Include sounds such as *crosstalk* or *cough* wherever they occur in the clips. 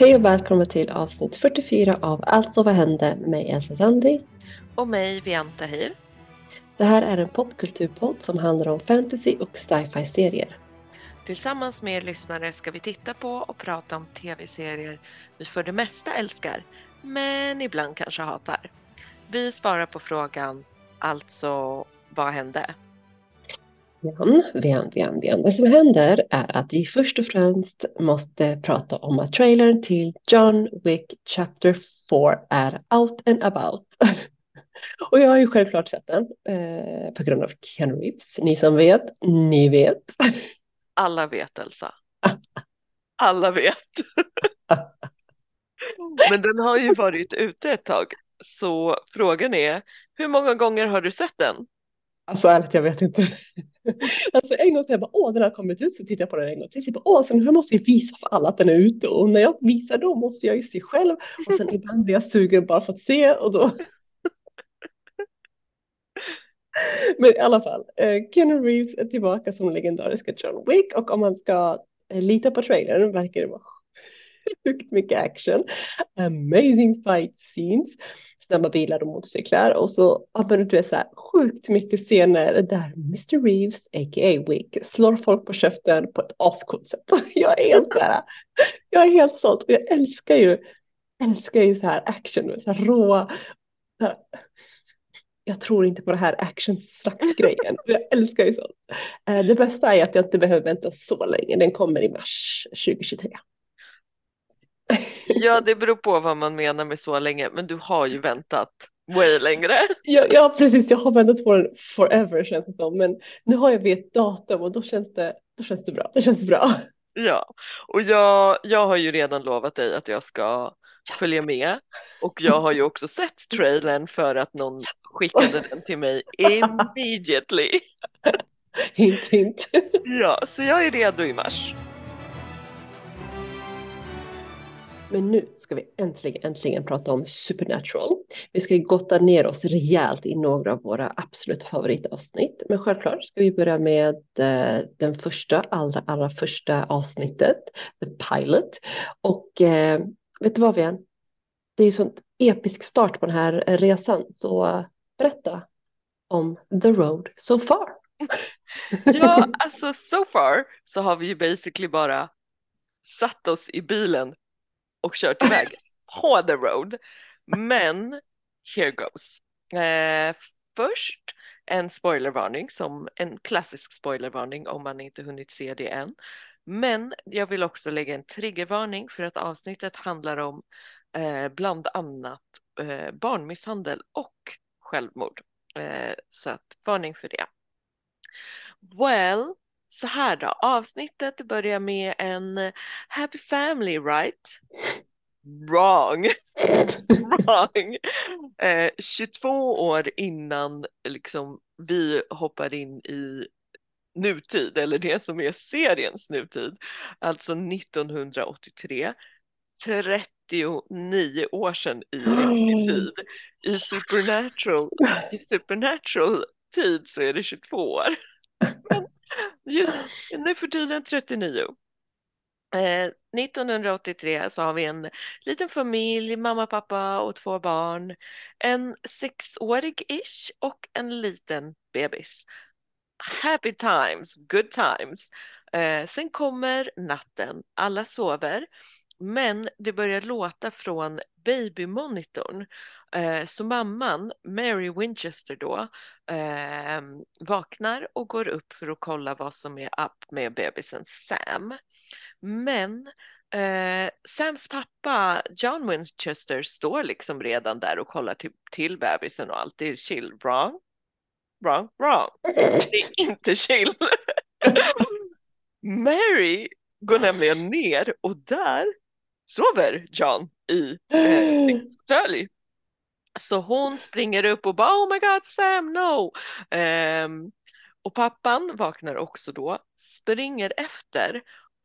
Hej och välkomna till avsnitt 44 av Alltså vad hände med mig Elsa Sandi. Och mig Vianta Hir. Det här är en popkulturpodd som handlar om fantasy och sci-fi serier. Tillsammans med er lyssnare ska vi titta på och prata om tv-serier vi för det mesta älskar, men ibland kanske hatar. Vi svarar på frågan, alltså vad hände? Vian, vän, vän, vän. Det som händer är att vi först och främst måste prata om att trailern till John Wick Chapter 4 är out and about. *laughs* och jag har ju självklart sett den eh, på grund av Keanu Reeves. Ni som vet, ni vet. *laughs* Alla vet Elsa. *laughs* Alla vet. Men den har ju varit ute ett tag. Så frågan är, hur många gånger har du sett den? Alltså ärligt, jag vet inte. *laughs* Alltså en gång så jag bara, åh den har kommit ut, så tittar jag på den en gång till. Så bara, åh, sen jag måste ju visa för alla att den är ute och när jag visar då måste jag ju se själv och sen ibland blir jag sugen bara för att se och då. *laughs* Men i alla fall, eh, Keanu Reeves är tillbaka som legendariska John Wick och om man ska eh, lita på trailern verkar det vara sjukt mycket action, amazing fight scenes, snabba bilar och motorcyklar och så har du så här sjukt mycket scener där Mr. Reeves, a.k.a. Wick, slår folk på käften på ett ascoolt sätt. *laughs* Jag är helt där, jag är helt såld och jag älskar ju, älskar ju så här action, så här råa, så här, jag tror inte på det här action-slaktgrejen. *laughs* Jag älskar ju sånt. Eh, det bästa är att jag inte behöver vänta så länge. Den kommer i mars 2023. *laughs* Ja, det beror på vad man menar med så länge, men du har ju väntat way längre. *laughs* Ja, ja precis. Jag har väntat på den forever känns det som, men nu har jag vid ett datum och då känns det, då känns det bra. Det känns bra. *laughs* Ja, och jag, jag har ju redan lovat dig att jag ska följa med och jag har ju också sett trailern för att någon skickade den till mig immediately. Hint, hint. Ja, så jag är redo i mars. Men nu ska vi äntligen, äntligen prata om Supernatural. Vi ska ju gotta ner oss rejält i några av våra absolut favoritavsnitt. Men självklart ska vi börja med eh, den första, allra, allra första avsnittet, The Pilot. Och eh, vet du vad Vian? Det är ju sånt episk start på den här resan, så berätta om The Road So Far. *laughs* ja, alltså so far så har vi ju basically bara satt oss i bilen och kört iväg *laughs* på the road. Men here goes. Eh, först en spoilervarning som en klassisk spoilervarning om man inte hunnit se det än. Men jag vill också lägga en triggervarning för att avsnittet handlar om eh, bland annat eh, barnmisshandel och självmord. Eh, så att varning för det. Well, så här då, avsnittet börjar med en Happy Family right? Wrong. *laughs* Wrong. Eh, 22 år innan liksom, vi hoppar in i nutid, eller det som är seriens nutid, alltså 1983. 39 år sedan i riktig tid. I Supernatural, i Supernatural tid så är det 22 år. Just nu för tiden 39. Eh, 1983 så har vi en liten familj, mamma, pappa och två barn. En sexårig-ish och en liten bebis. Happy times, good times. Eh, sen kommer natten, alla sover. Men det börjar låta från babymonitorn. Eh, så mamman, Mary Winchester då, eh, vaknar och går upp för att kolla vad som är upp med bebisen Sam. Men eh, Sams pappa John Winchester står liksom redan där och kollar till, till bebisen och allt. Det är chill. Wrong? Wrong? Wrong. Det är inte chill. *laughs* *laughs* Mary går nämligen ner och där sover John i eh, *gasps* fåtölj. Så hon springer upp och bara oh my god Sam no. Um, och pappan vaknar också då, springer efter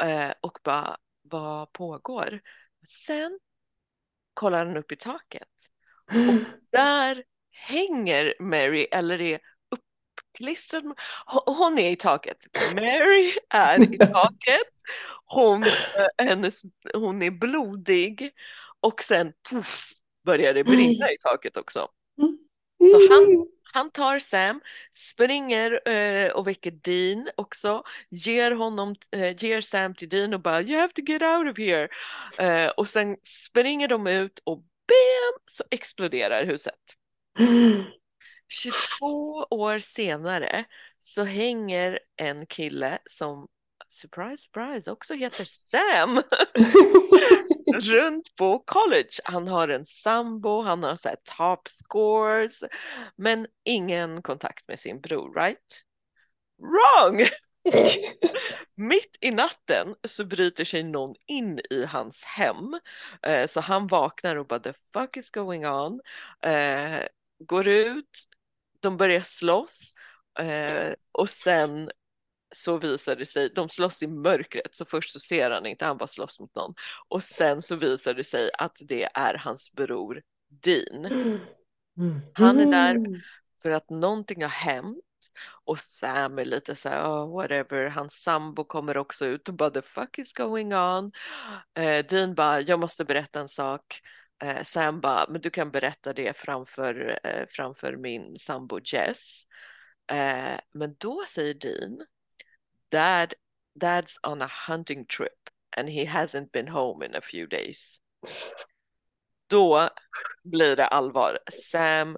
uh, och bara vad pågår? Sen kollar han upp i taket och *gasps* där hänger Mary eller är uppklistrad. Hon är i taket. Mary är i *laughs* taket Hon, eh, hennes, hon är blodig och sen puff, börjar det brinna i taket också. Så han, han tar Sam, springer eh, och väcker Dean också, ger, honom, eh, ger Sam till Dean och bara you have to get out of here. Eh, och sen springer de ut och bam så exploderar huset. *gasps* *gasps* 22 år senare så hänger en kille som surprise surprise också heter Sam *laughs* runt på college. Han har en sambo, han har så här top scores men ingen kontakt med sin bror, right? Wrong! Mitt i natten så bryter sig någon in i hans hem. Eh, så han vaknar och bara the fuck is going on? Eh, går ut, de börjar slåss eh, och sen så visar det sig, de slåss i mörkret så först så ser han inte, han bara slåss mot någon och sen så visar det sig att det är hans bror Dean. Han är där för att någonting har hänt och Sam är lite så här, oh, whatever, hans sambo kommer också ut och bara the fuck is going on? Eh, Dean bara, jag måste berätta en sak. Eh, Sam bara, men du kan berätta det framför, eh, framför min sambo Jess. Eh, men då säger Dean, Dad, Dad's on a hunting trip and he hasn't been home in a few days. Då blir det allvar. Sam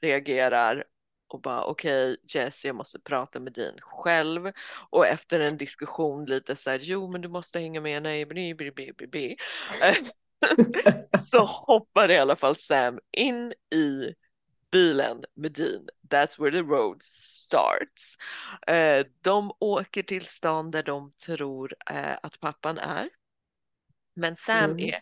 reagerar och bara okej okay, Jess jag måste prata med din själv och efter en diskussion lite så här jo men du måste hänga med nej bli, bli, bli, bli. Eh, *laughs* så hoppar i alla fall Sam in i bilen med Dean. That's where the road starts. Eh, de åker till stan där de tror eh, att pappan är. Men Sam mm. är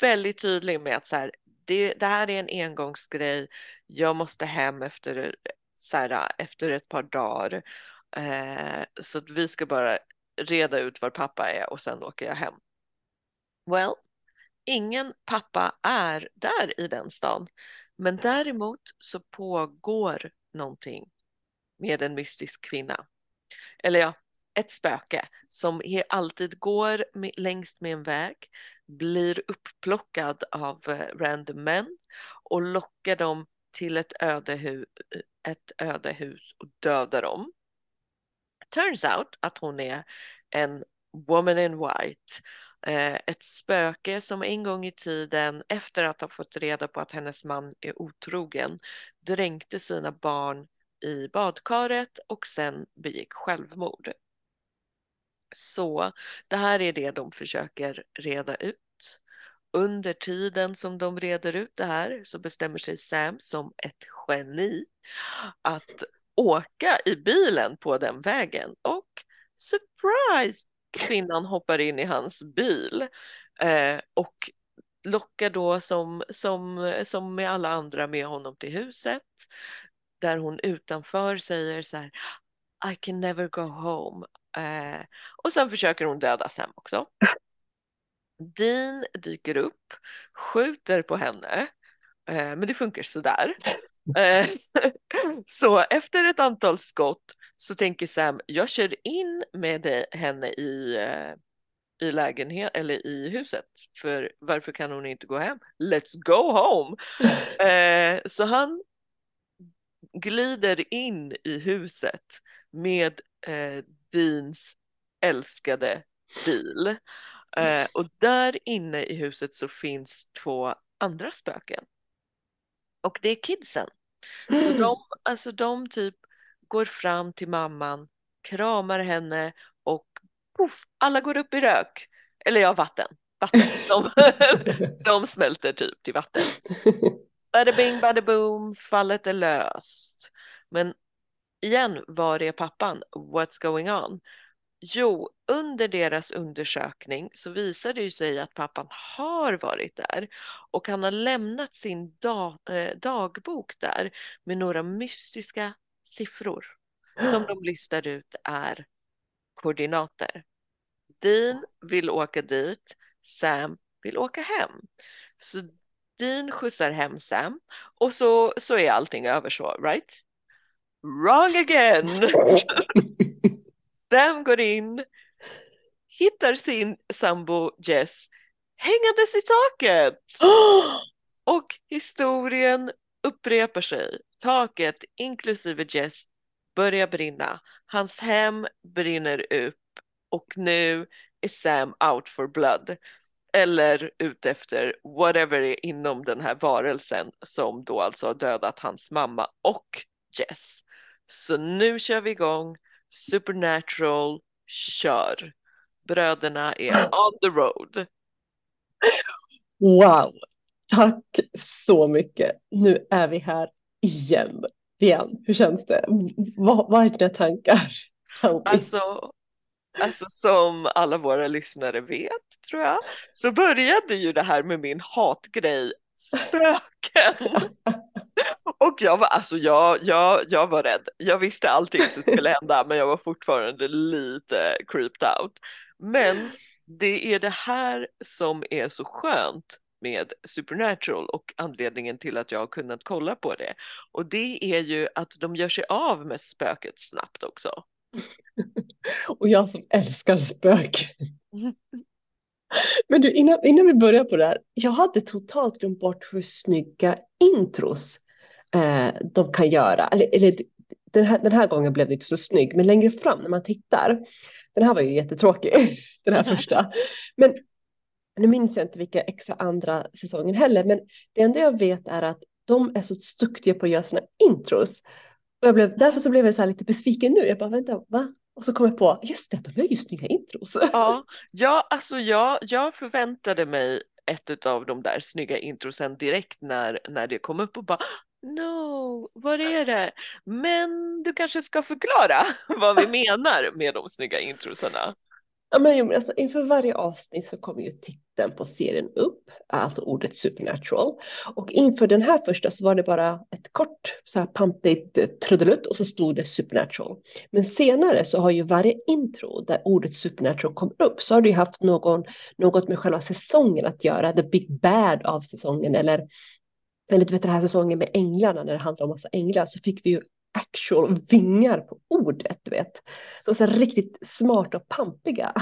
väldigt tydlig med att så här, det, det, här är en engångsgrej. Jag måste hem efter, så här, efter ett par dagar. Eh, så vi ska bara reda ut var pappa är och sen åker jag hem. Well, ingen pappa är där i den stan. Men däremot så pågår någonting med en mystisk kvinna. Eller ja, ett spöke som alltid går med, längst med en väg, blir upplockad av eh, random män och lockar dem till ett ödehus ett ödehus och dödar dem. Turns out att hon är en woman in white Eh, ett spöke som en gång i tiden efter att ha fått reda på att hennes man är otrogen dränkte sina barn i badkaret och sen begick självmord. Så det här är det de försöker reda ut. Under tiden som de reder ut det här så bestämmer sig Sam som ett geni att åka i bilen på den vägen och surprise! Kvinnan hoppar in i hans bil eh, och lockar då som, som, som med alla andra med honom till huset där hon utanför säger så här I can never go home eh, och sen försöker hon döda Sam också. Dean dyker upp, skjuter på henne eh, men det funkar sådär. Eh, *laughs* så efter ett antal skott så tänker Sam, jag kör in med henne i, eh, i lägenhet eller i huset. För varför kan hon inte gå hem? Let's go home! *laughs* Eh, så han glider in i huset med eh, Deans älskade bil. Eh, och där inne i huset så finns två andra spöken. Och det är kidsen. Så de, alltså de typ går fram till mamman, kramar henne och puff, alla går upp i rök. Eller ja, vatten. vatten. *laughs* De, de smälter typ till vatten. Bada bing, bada boom, fallet är löst. Men igen, var är pappan? What's going on? Jo, under deras undersökning så visar det sig att pappan har varit där och han har lämnat sin dag, eh, dagbok där med några mystiska siffror som *gasps* de listar ut är koordinater. Dean vill åka dit, Sam vill åka hem. Så Dean skjutsar hem Sam och så, så är allting över så, right? Wrong again! *laughs* *laughs* Sam går in, hittar sin sambo Jess hängandes i taket. *gasps* Och historien upprepar sig. Taket, inklusive Jess, börjar brinna. Hans hem brinner upp och nu är Sam out for blood. Eller ute efter whatever är inom den här varelsen som då alltså har dödat hans mamma och Jess. Så nu kör vi igång. Supernatural, kör. Bröderna är *laughs* on the road. Wow, tack så mycket. Nu är vi här igen. Igen, hur känns det? Vad, vad är dina tankar? Alltså, alltså som alla våra lyssnare vet tror jag så började ju det här med min hatgrej spöken. *laughs* Och jag var, alltså jag, jag, jag var rädd. Jag visste allting som skulle hända men jag var fortfarande lite creeped out. Men det är det här som är så skönt med Supernatural och anledningen till att jag har kunnat kolla på det. Och det är ju att de gör sig av med spöket snabbt också. *laughs* och jag som älskar spöken. Men du, innan, innan vi börjar på det här. Jag hade totalt glömt bort hur snygga intros eh, de kan göra. Eller, eller den, här, den här gången blev det inte så snygg, men längre fram när man tittar. Den här var ju jättetråkig, *laughs* den här första. Men nu minns jag inte vilka extra andra säsongen heller, men det enda jag vet är att de är så duktiga på att göra sina intros. Och jag blev, därför så blev jag så lite besviken nu. Jag bara, vänta, va? Och så kom jag på, just det, de gör ju snygga intros. Ja, *laughs* ja alltså jag, jag förväntade mig ett av de där snygga introsen direkt när, när det kom upp och bara No, vad är det? Men du kanske ska förklara *laughs* vad vi menar med de snygga introsarna. Ja, men alltså, inför varje avsnitt så kommer ju titeln på serien upp, alltså ordet supernatural. Och inför den här första så var det bara ett kort så här pampigt eh, trudelutt och så stod det supernatural. Men senare så har ju varje intro där ordet supernatural kommer upp så har det ju haft någon, något med själva säsongen att göra, the big bad av säsongen eller eller du vet den här säsongen med änglarna när det handlar om massa änglar så fick vi ju actual vingar på ordet, du vet. De är riktigt smarta och pampiga.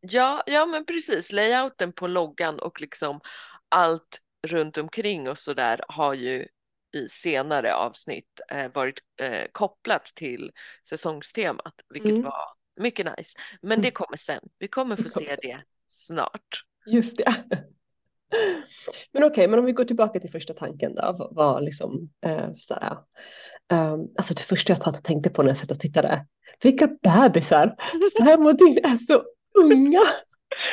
Ja, ja men precis. Layouten på loggan och liksom allt runt omkring och så där har ju i senare avsnitt eh, varit eh, kopplat till säsongstemat, vilket mm. var mycket nice. Men det mm. kommer sen. Vi kommer få se det snart. Just det. Men okej, okay, men om vi går tillbaka till första tanken då, vad liksom eh, så här, Um, alltså det första jag och tänkte på när jag satt och tittade, vilka bebisar! Sam och Dean är så unga! *laughs*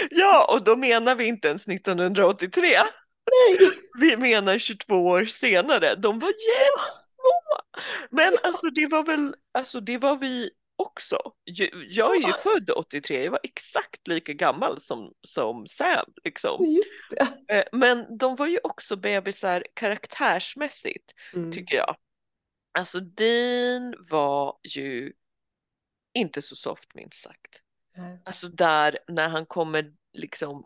Ja, och då menar vi inte ens 1983. Nej. Vi menar 22 år senare. De var jättesmå. Men alltså det var väl, alltså det var vi också. Jag är ju född 83, jag var exakt lika gammal som, som Sam. Liksom. Eh, men de var ju också bebisar karaktärsmässigt, mm. tycker jag. Alltså Dean var ju inte så soft minst sagt. Mm. Alltså där när han kommer liksom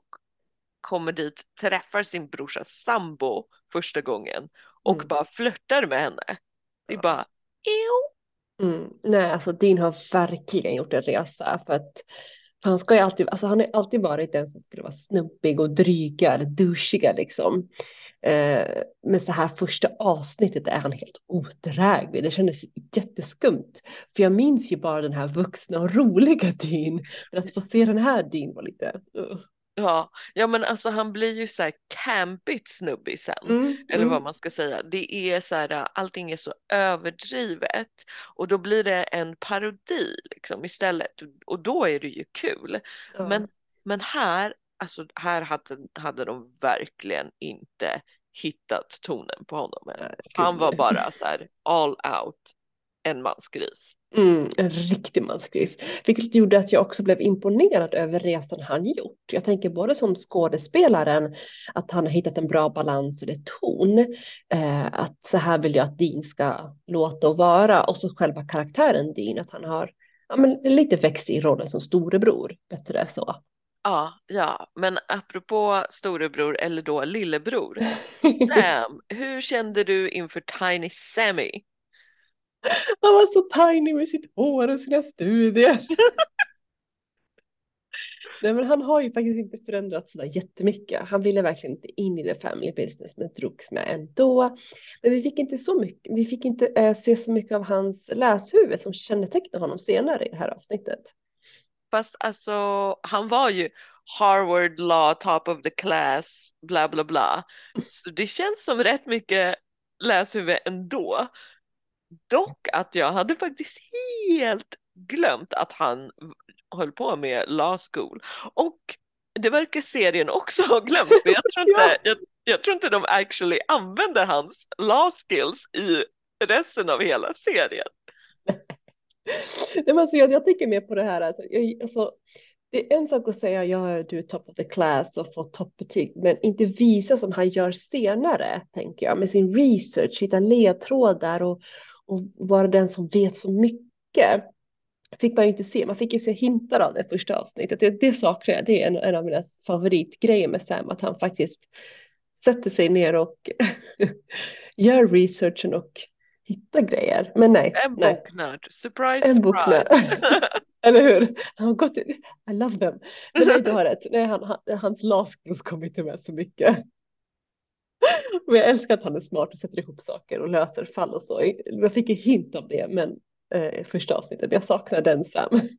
kommer dit, träffar sin brorsas sambo första gången och mm. bara flörtar med henne. Det är bara ew. Mm. Nej, alltså Dean har verkligen gjort en resa för att han ska ju alltid, alltså han har alltid varit den som skulle vara snubbig och dryga eller douchiga liksom. Eh, men så här första avsnittet är han helt odräglig. Det kändes jätteskumt. För jag minns ju bara den här vuxna och roliga *laughs* Dean. Men att få se den här Dean var lite... Uh. Ja, ja men alltså han blir ju så här campigt snubbig sen. Mm, eller mm. vad man ska säga. Det är så här, allting är så överdrivet. Och då blir det en parodi liksom istället. Och då är det ju kul. Ja. Men, men här alltså här hade, hade de verkligen inte hittat tonen på honom. Han var bara så här all out en mansgris. Mm, en riktig mansgris. Vilket gjorde att jag också blev imponerad över resan han gjort. Jag tänker både som skådespelaren att han har hittat en bra balans eller ton. Eh, att så här vill jag att Dean ska låta och vara. Och så själva karaktären Dean, att han har ja, men lite växt i rollen som storebror. Bättre så. Ja, ja, men apropå storebror eller då lillebror. *laughs* Sam, hur kände du inför Tiny Sammy? Han var så tiny med sitt hår och sina studier. *laughs* Nej, men han har ju faktiskt inte förändrats sådär jättemycket. Han ville verkligen inte in i the family business men drogs med ändå. Men vi fick inte så mycket, vi fick inte äh, se så mycket av hans läshuvud som kännetecknar honom senare i det här avsnittet. Fast alltså, han var ju Harvard law, top of the class, bla bla bla. Så det känns som rätt mycket läshuvud ändå. Dock att jag hade faktiskt helt glömt att han höll på med law school. Och det verkar serien också ha glömt. För jag, *laughs* tror inte, ja. jag, jag, tror inte de actually använder hans law skills i resten av hela serien. *laughs* Nej, men alltså, jag, jag tänker mer på det här att jag, alltså, det är en sak att säga ja, du är top of the class och får toppbetyg, men inte visa som han gör senare, tänker jag, med sin research, hitta ledtrådar och, och vara den som vet så mycket. Fick man ju inte se, man fick ju se hintar av det första avsnittet. Det, det saknar jag, det är en, en av mina favoritgrejer med Sam, att han faktiskt sätter sig ner och *laughs* gör researchen och hittar grejer. Men nej. En boknörd, surprise, en surprise. *laughs* Eller hur? Han har gått, I love them. Men nej, du har rätt. Nej, han, han, hans last skills kommer inte med så mycket. *laughs* Men jag älskar att han är smart och sätter ihop saker och löser fall och så. Jag fick en hint av det, men eh, första avsnittet. Jag saknar den Sam. *laughs*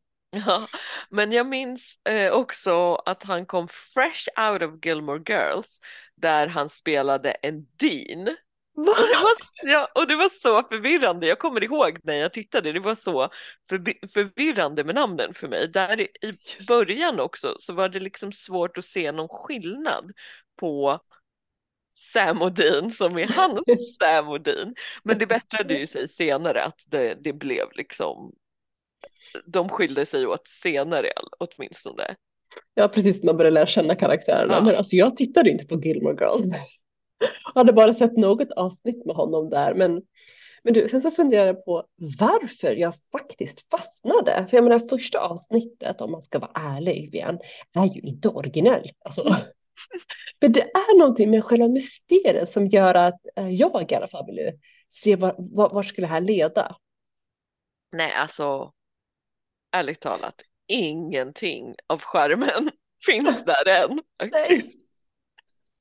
Ja, men jag minns eh, också att han kom fresh out of Gilmore Girls där han spelade en dean och det, var, ja, och det var så förvirrande. Jag kommer ihåg när jag tittade, det var så förvirrande med namnen för mig. Där i början också så var det liksom svårt att se någon skillnad på Sam och Dean som är hans *laughs* Sam och Dean. Men det bättrade ju sig senare att det, det blev liksom de skilde sig åt senare åtminstone. Ja precis, man började lära känna karaktärerna. Ja. Men alltså jag tittade inte på Gilmore Girls. Jag hade bara sett något avsnitt med honom där. Men, men du, sen så funderade jag på varför jag faktiskt fastnade. För jag menar första avsnittet, om man ska vara ärlig igen, är ju inte originell. Alltså, men det är någonting med själva mysteriet som gör att eh, jag i alla fall vill se var, var, var skulle det här leda. Nej, alltså ärligt talat, ingenting av skärmen *laughs* finns där än. Nej.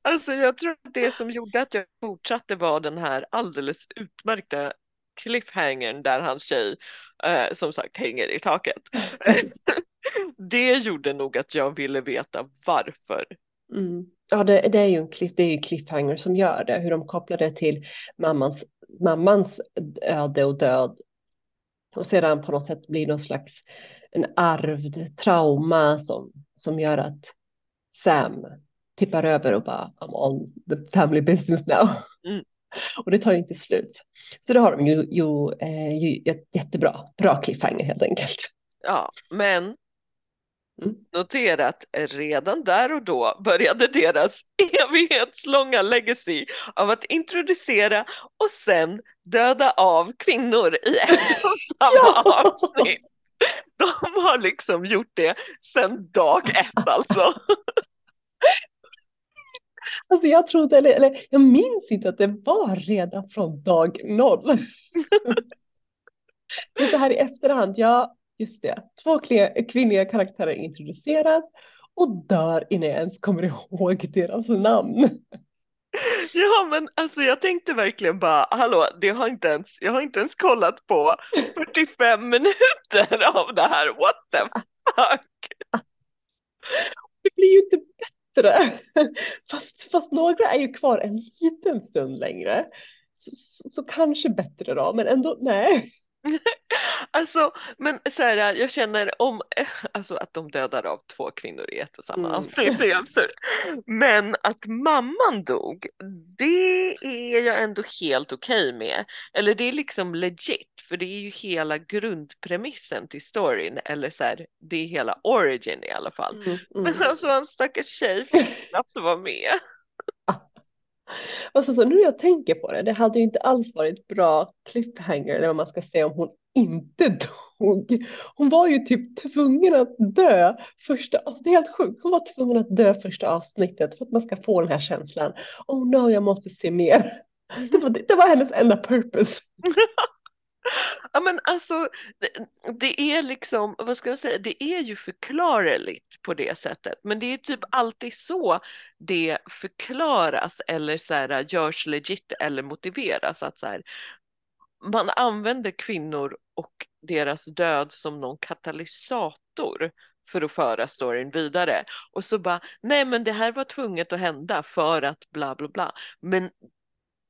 Alltså jag tror att det som gjorde att jag fortsatte var den här alldeles utmärkta cliffhangern där hans tjej eh, som sagt hänger i taket. *laughs* *laughs* det gjorde nog att jag ville veta varför. Mm. Ja, det, det, är ju en cliff, det är ju cliffhanger som gör det, hur de kopplar det till mammans, mammans öde och död. Och sedan på något sätt blir någon slags en ärvd trauma som, som gör att Sam tippar över och bara I'm on the family business now. Mm. Och det tar ju inte slut. Så det har de ju, ju, eh, ju jättebra, bra cliffhanger helt enkelt. Ja, men mm. notera att redan där och då började deras *laughs* evighetslånga legacy av att introducera och sen döda av kvinnor i ett och *laughs* samma avsnitt. De har liksom gjort det sedan dag ett alltså. *laughs* Alltså jag trodde, eller, eller jag minns inte att det var redan från dag noll. Så här i efterhand, ja just det, två kvinnliga karaktärer introduceras och dör innan jag ens kommer ihåg deras namn. *laughs* Ja men alltså jag tänkte verkligen bara, hallå, det har inte ens, jag har inte ens kollat på 45 *laughs* minuter av det här, what the fuck? Det blir ju inte bättre. Fast, fast några är ju kvar en liten stund längre. Så, så, så kanske bättre då, men ändå nej. Alltså, men så här, jag känner om, alltså att de dödar av två kvinnor i ett och samma mm. avsnitt, det är absurt. Men att mamman dog, det är jag ändå helt okej okay med. Eller det är liksom legit, för det är ju hela grundpremissen till storyn, eller så här, det är hela origin i alla fall. Mm, mm. Men alltså en stackars tjej fick knappt vara med. Alltså, så nu när jag tänker på det, det hade ju inte alls varit bra cliffhanger eller vad man ska säga om hon inte dog. Hon var ju typ tvungen att dö första, alltså det är helt sjukt, hon var tvungen att dö första avsnittet för att man ska få den här känslan. Oh no, jag måste se mer. Det var, det var hennes enda purpose. *laughs* Ja men alltså det, det är liksom, vad ska jag säga, det är ju förklarligt på det sättet. Men det är typ alltid så det förklaras eller så här, görs legit eller motiveras. Att så här, man använder kvinnor och deras död som någon katalysator för att föra storyn vidare. Och så bara, nej men det här var tvunget att hända för att bla bla bla. Men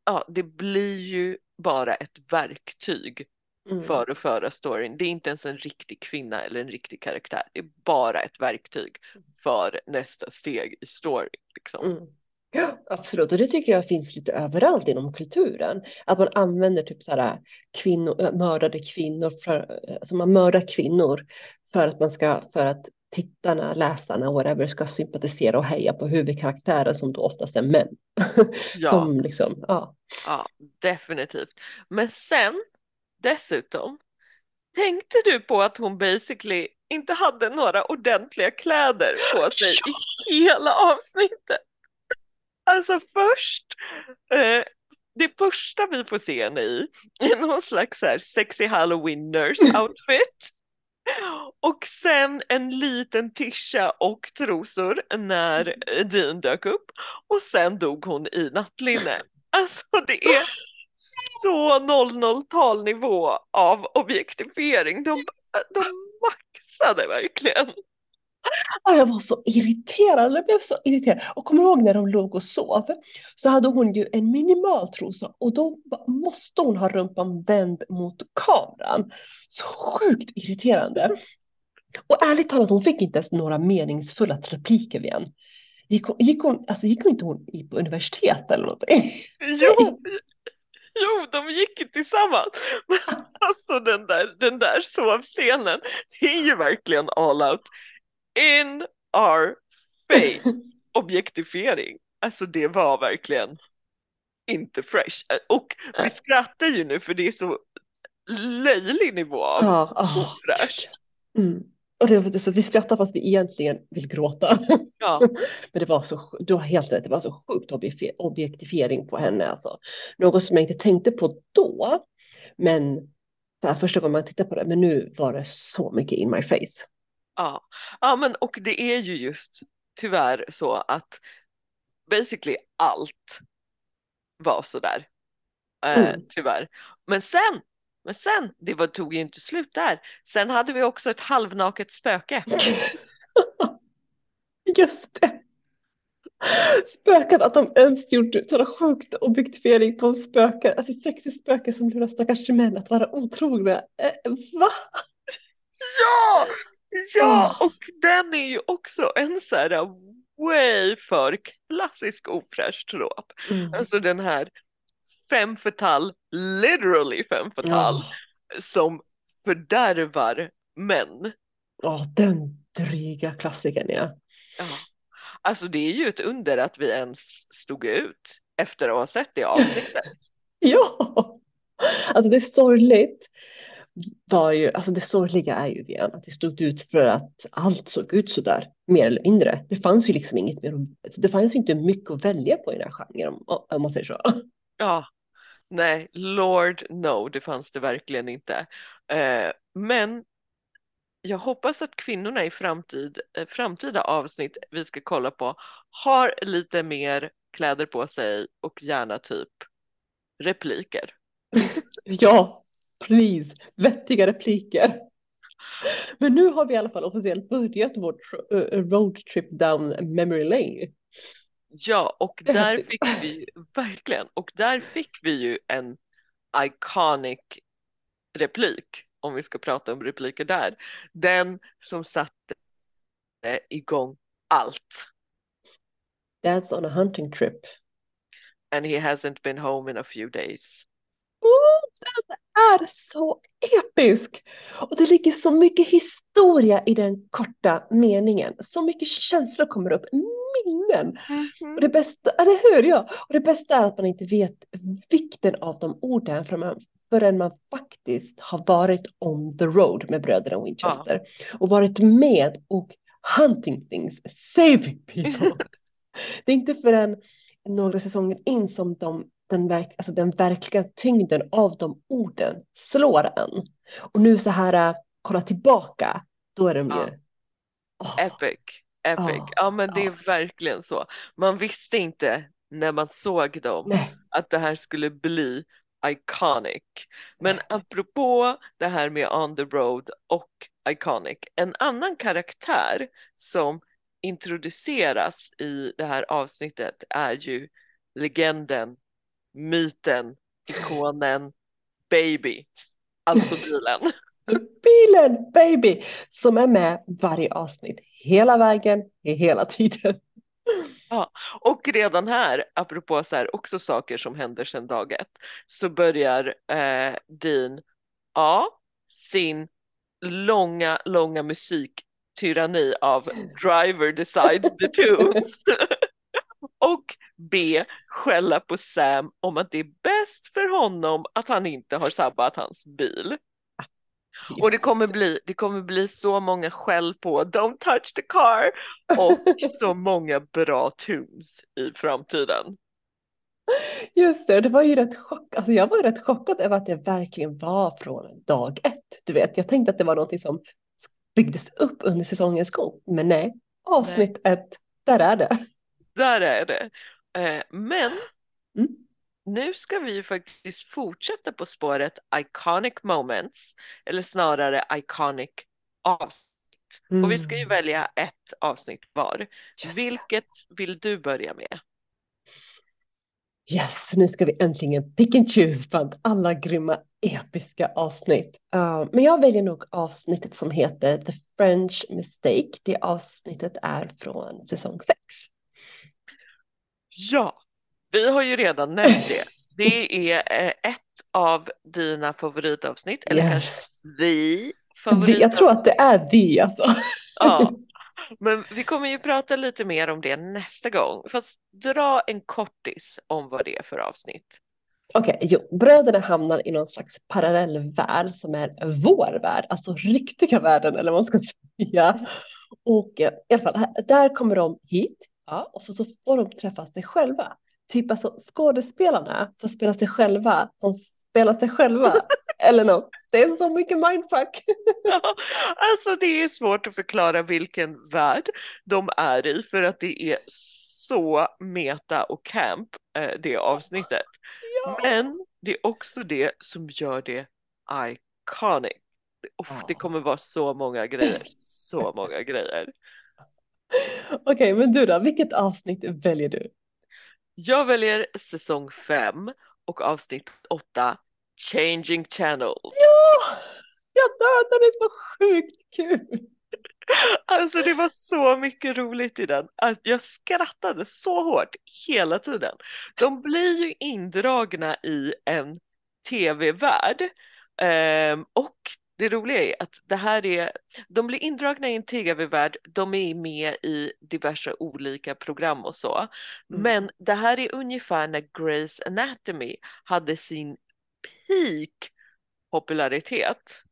ja, det blir ju bara ett verktyg Mm. för att föra storyn. Det är inte ens en riktig kvinna eller en riktig karaktär. Det är bara ett verktyg för nästa steg i storyn. Liksom. Mm. Ja, absolut. Och det tycker jag finns lite överallt inom kulturen. Att man använder typ så här kvinnor, äh, mördade kvinnor, för, alltså man mördar kvinnor för att man ska, för att tittarna, läsarna, whatever, ska sympatisera och heja på huvudkaraktären som då oftast är män. *laughs* Ja. Som liksom, ja. Ja, definitivt. Men sen dessutom, tänkte du på att hon basically inte hade några ordentliga kläder på *laughs* sig i hela avsnittet? Alltså först, eh, det första vi får se henne i är någon slags så här sexy halloween nurse *laughs* outfit. Och sen en liten tisha och trosor när Dean dök upp. Och sen dog hon i nattlinne. Alltså det är så 00-tal nivå av objektifiering. De, de maxade verkligen. Jag var så irriterad, jag blev så irriterad. Och kommer du ihåg när de låg och sov? Så hade hon ju en minimal trosa och då måste hon ha rumpan vänd mot kameran. Så sjukt irriterande. Och ärligt talat, hon fick inte ens några meningsfulla repliker igen. Gick hon, gick hon, alltså gick hon inte hon på universitet eller någonting? *laughs* Jo, jo, de gick ju tillsammans. Men *laughs* alltså den där, den där sovscenen, det är ju verkligen all out. In our face *laughs* objektifiering. Alltså det var verkligen inte fresh. Och vi skrattar ju nu för det är så löjlig nivå av Ja, ofräsch. mm. Och det, så vi skrattar fast vi egentligen vill gråta. Ja, *laughs* Men det var så, du har helt rätt, det var så sjukt objektif- objektifiering på henne alltså. Något som jag inte tänkte på då, men så här, första gången man tittar på det, men nu var det så mycket in my face. Ja. ja, men och det är ju just tyvärr så att basically allt var sådär. Eh, Mm. Tyvärr. Men sen, men sen, det var, tog ju inte slut där. Sen hade vi också ett halvnaket spöke. *laughs* Just det. Spöket, att de ens gjorde sådana sjukt objektifiering på spöken, alltså sexigt spöke som lurar stackars män att vara otrogna. Eh, va? Ja! Ja, Åh. och den är ju också en så här way för klassisk ofräsch trop. Mm. Alltså den här fem fatal, literally fem fatal, Ja, som fördärvar män. Ja, den dryga klassikern ja. Ja. Alltså det är ju ett under att vi ens stod ut efter att ha sett det *laughs* avsnittet. Ja! Alltså det är sorgligt var ju, alltså det sorgliga är ju igen att det stod ut för att allt såg ut så där, mer eller mindre. Det fanns ju liksom inget mer, alltså det fanns ju inte mycket att välja på i den här genren om, om man säger så. *laughs* Ja, nej, Lord no, det fanns det verkligen inte. Eh, men jag hoppas att kvinnorna i framtid, eh, framtida avsnitt vi ska kolla på har lite mer kläder på sig och gärna typ repliker. *laughs* Ja, please, vettiga repliker. Men nu har vi i alla fall officiellt börjat vår tr- eh, roadtrip down memory lane. Ja, och där fick vi *laughs* verkligen, och där fick vi ju en iconic replik, om vi ska prata om repliker där. Den som satte igång allt. Dad's on a hunting trip. And he hasn't been home in a few days. Oh, den är så episk! Och det ligger så mycket historia i den korta meningen. Så mycket känslor kommer upp, minnen. Och det bästa, eller hur? Ja. Och det bästa är att man inte vet vikten av de orden förrän man, förrän man faktiskt har varit on the road med bröderna Winchester. Och varit med och hunting things, saving people. *laughs* det är inte förrän några säsonger in som de, den, verk, alltså den verkliga tyngden av de orden slår en. Och nu så här, uh, kolla tillbaka, då är de Ja. ju... Åh, Epic, epic. Ja, Ja men det är verkligen så. Man visste inte när man såg dem nej. att det här skulle bli iconic. Men apropå det här med on the road och iconic, en annan karaktär som introduceras i det här avsnittet är ju legenden, myten, ikonen, baby, alltså bilen. *laughs* Bilen, baby, som är med varje avsnitt, hela vägen, hela tiden. Och redan här, apropå så här, också saker som händer sedan dag ett, så börjar eh, Dean A. sin långa, långa musiktyranni av Driver decides the tunes. *laughs* Och B. skälla på Sam om att det är bäst för honom att han inte har sabbat hans bil. Och det kommer bli, det kommer bli så många skäll på Don't touch the car och så många bra tunes i framtiden. Just det, det var ju rätt chock. Alltså jag var rätt chockad över att det verkligen var från dag ett. Du vet, jag tänkte att det var någonting som byggdes upp under säsongens gång. Men nej, avsnitt ett, där är det. Där är det. Eh, men Mm. nu ska vi ju faktiskt fortsätta på spåret iconic moments, eller snarare iconic avsnitt. Och vi ska ju Mm. välja ett avsnitt var. Just. Vilket vill du börja med? Yes, nu ska vi äntligen pick and choose bland alla grymma episka avsnitt. Uh, men jag väljer nog avsnittet som heter The French Mistake. Det avsnittet är från säsong 6. Ja, vi har ju redan nämnt det. Det är eh, ett av dina favoritavsnitt, eller kanske Yes. the Det, favoritavsnitt. jag tror att det är det alltså. Ja, men vi kommer ju prata lite mer om det nästa gång. Fast dra en kortis om vad det är för avsnitt. Okej, jo, bröderna hamnar i någon slags parallell värld som är vår värld, alltså riktiga världen eller vad man ska säga. Och eh, i alla fall, där kommer de hit ja, och så får de träffa sig själva. Typ alltså skådespelarna får spela sig själva som spelar sig själva *laughs* eller något. Det är så mycket mindfuck. Ja, alltså det är svårt att förklara vilken värld de är i för att det är så meta och camp eh, det avsnittet. Ja. Men det är också det som gör det iconic. Uff, det kommer vara så många grejer, så många grejer. *laughs* Okej, men du då, vilket avsnitt väljer du? Jag väljer säsong 5 och avsnitt 8, Changing Channels. Ja, jag är så sjukt kul. *laughs* Alltså det var så mycket roligt i den. Alltså, jag skrattade så hårt hela tiden. De blir ju indragna i en tv-värld Ehm, och det roliga är att det här är, de blir indragna i en tv-värld, de är med i diverse olika program och så. Men det här är ungefär när Grey's Anatomy hade sin peak popularitet.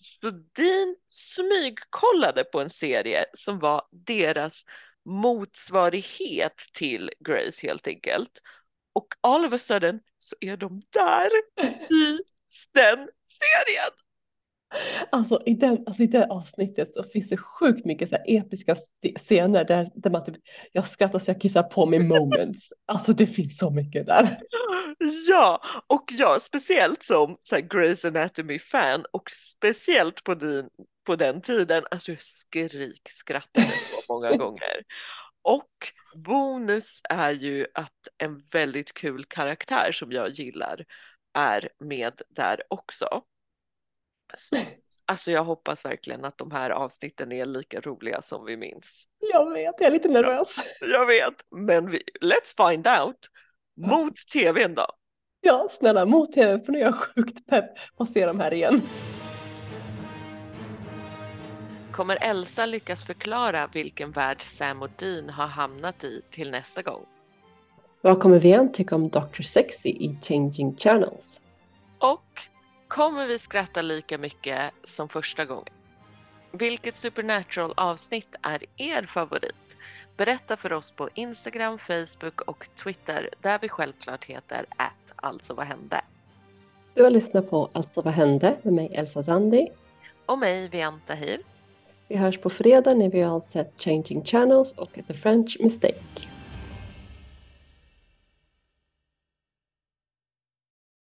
Så Dean smygkollade på en serie som var deras motsvarighet till Grace helt enkelt. Och all of a sudden så är de där i den serien. Alltså i, den, alltså i det avsnittet så finns det sjukt mycket så episka scener där, där man typ, jag skrattar så jag kissar på mig moments. Alltså det finns så mycket där. Ja, och jag speciellt som så här, Grey's Anatomy-fan och speciellt på, din, på den tiden, alltså jag skrik skrattade så många *laughs* gånger. Och bonus är ju att en väldigt kul karaktär som jag gillar är med där också. Så, alltså jag hoppas verkligen att de här avsnitten är lika roliga som vi minns. Jag vet, jag är lite nervös. Jag vet, men vi, let's find out. Mot tvn då. Ja, snälla, mot tv för nu är jag sjukt pepp på att se dem här igen. Kommer Elsa lyckas förklara vilken värld Sam och Dean har hamnat i till nästa gång? Vad kommer vi än tycka om Dr. Sexy i Changing Channels? Och kommer vi skratta lika mycket som första gången? Vilket Supernatural avsnitt är er favorit? Berätta för oss på Instagram, Facebook och Twitter där vi självklart heter att alltså vad hände. Du har lyssnat på Alltså vad hände med mig Elsa Zandi. Och mig, Vian Tahir. Vi hörs på fredag när vi har sett Changing Channels och The French Mistake.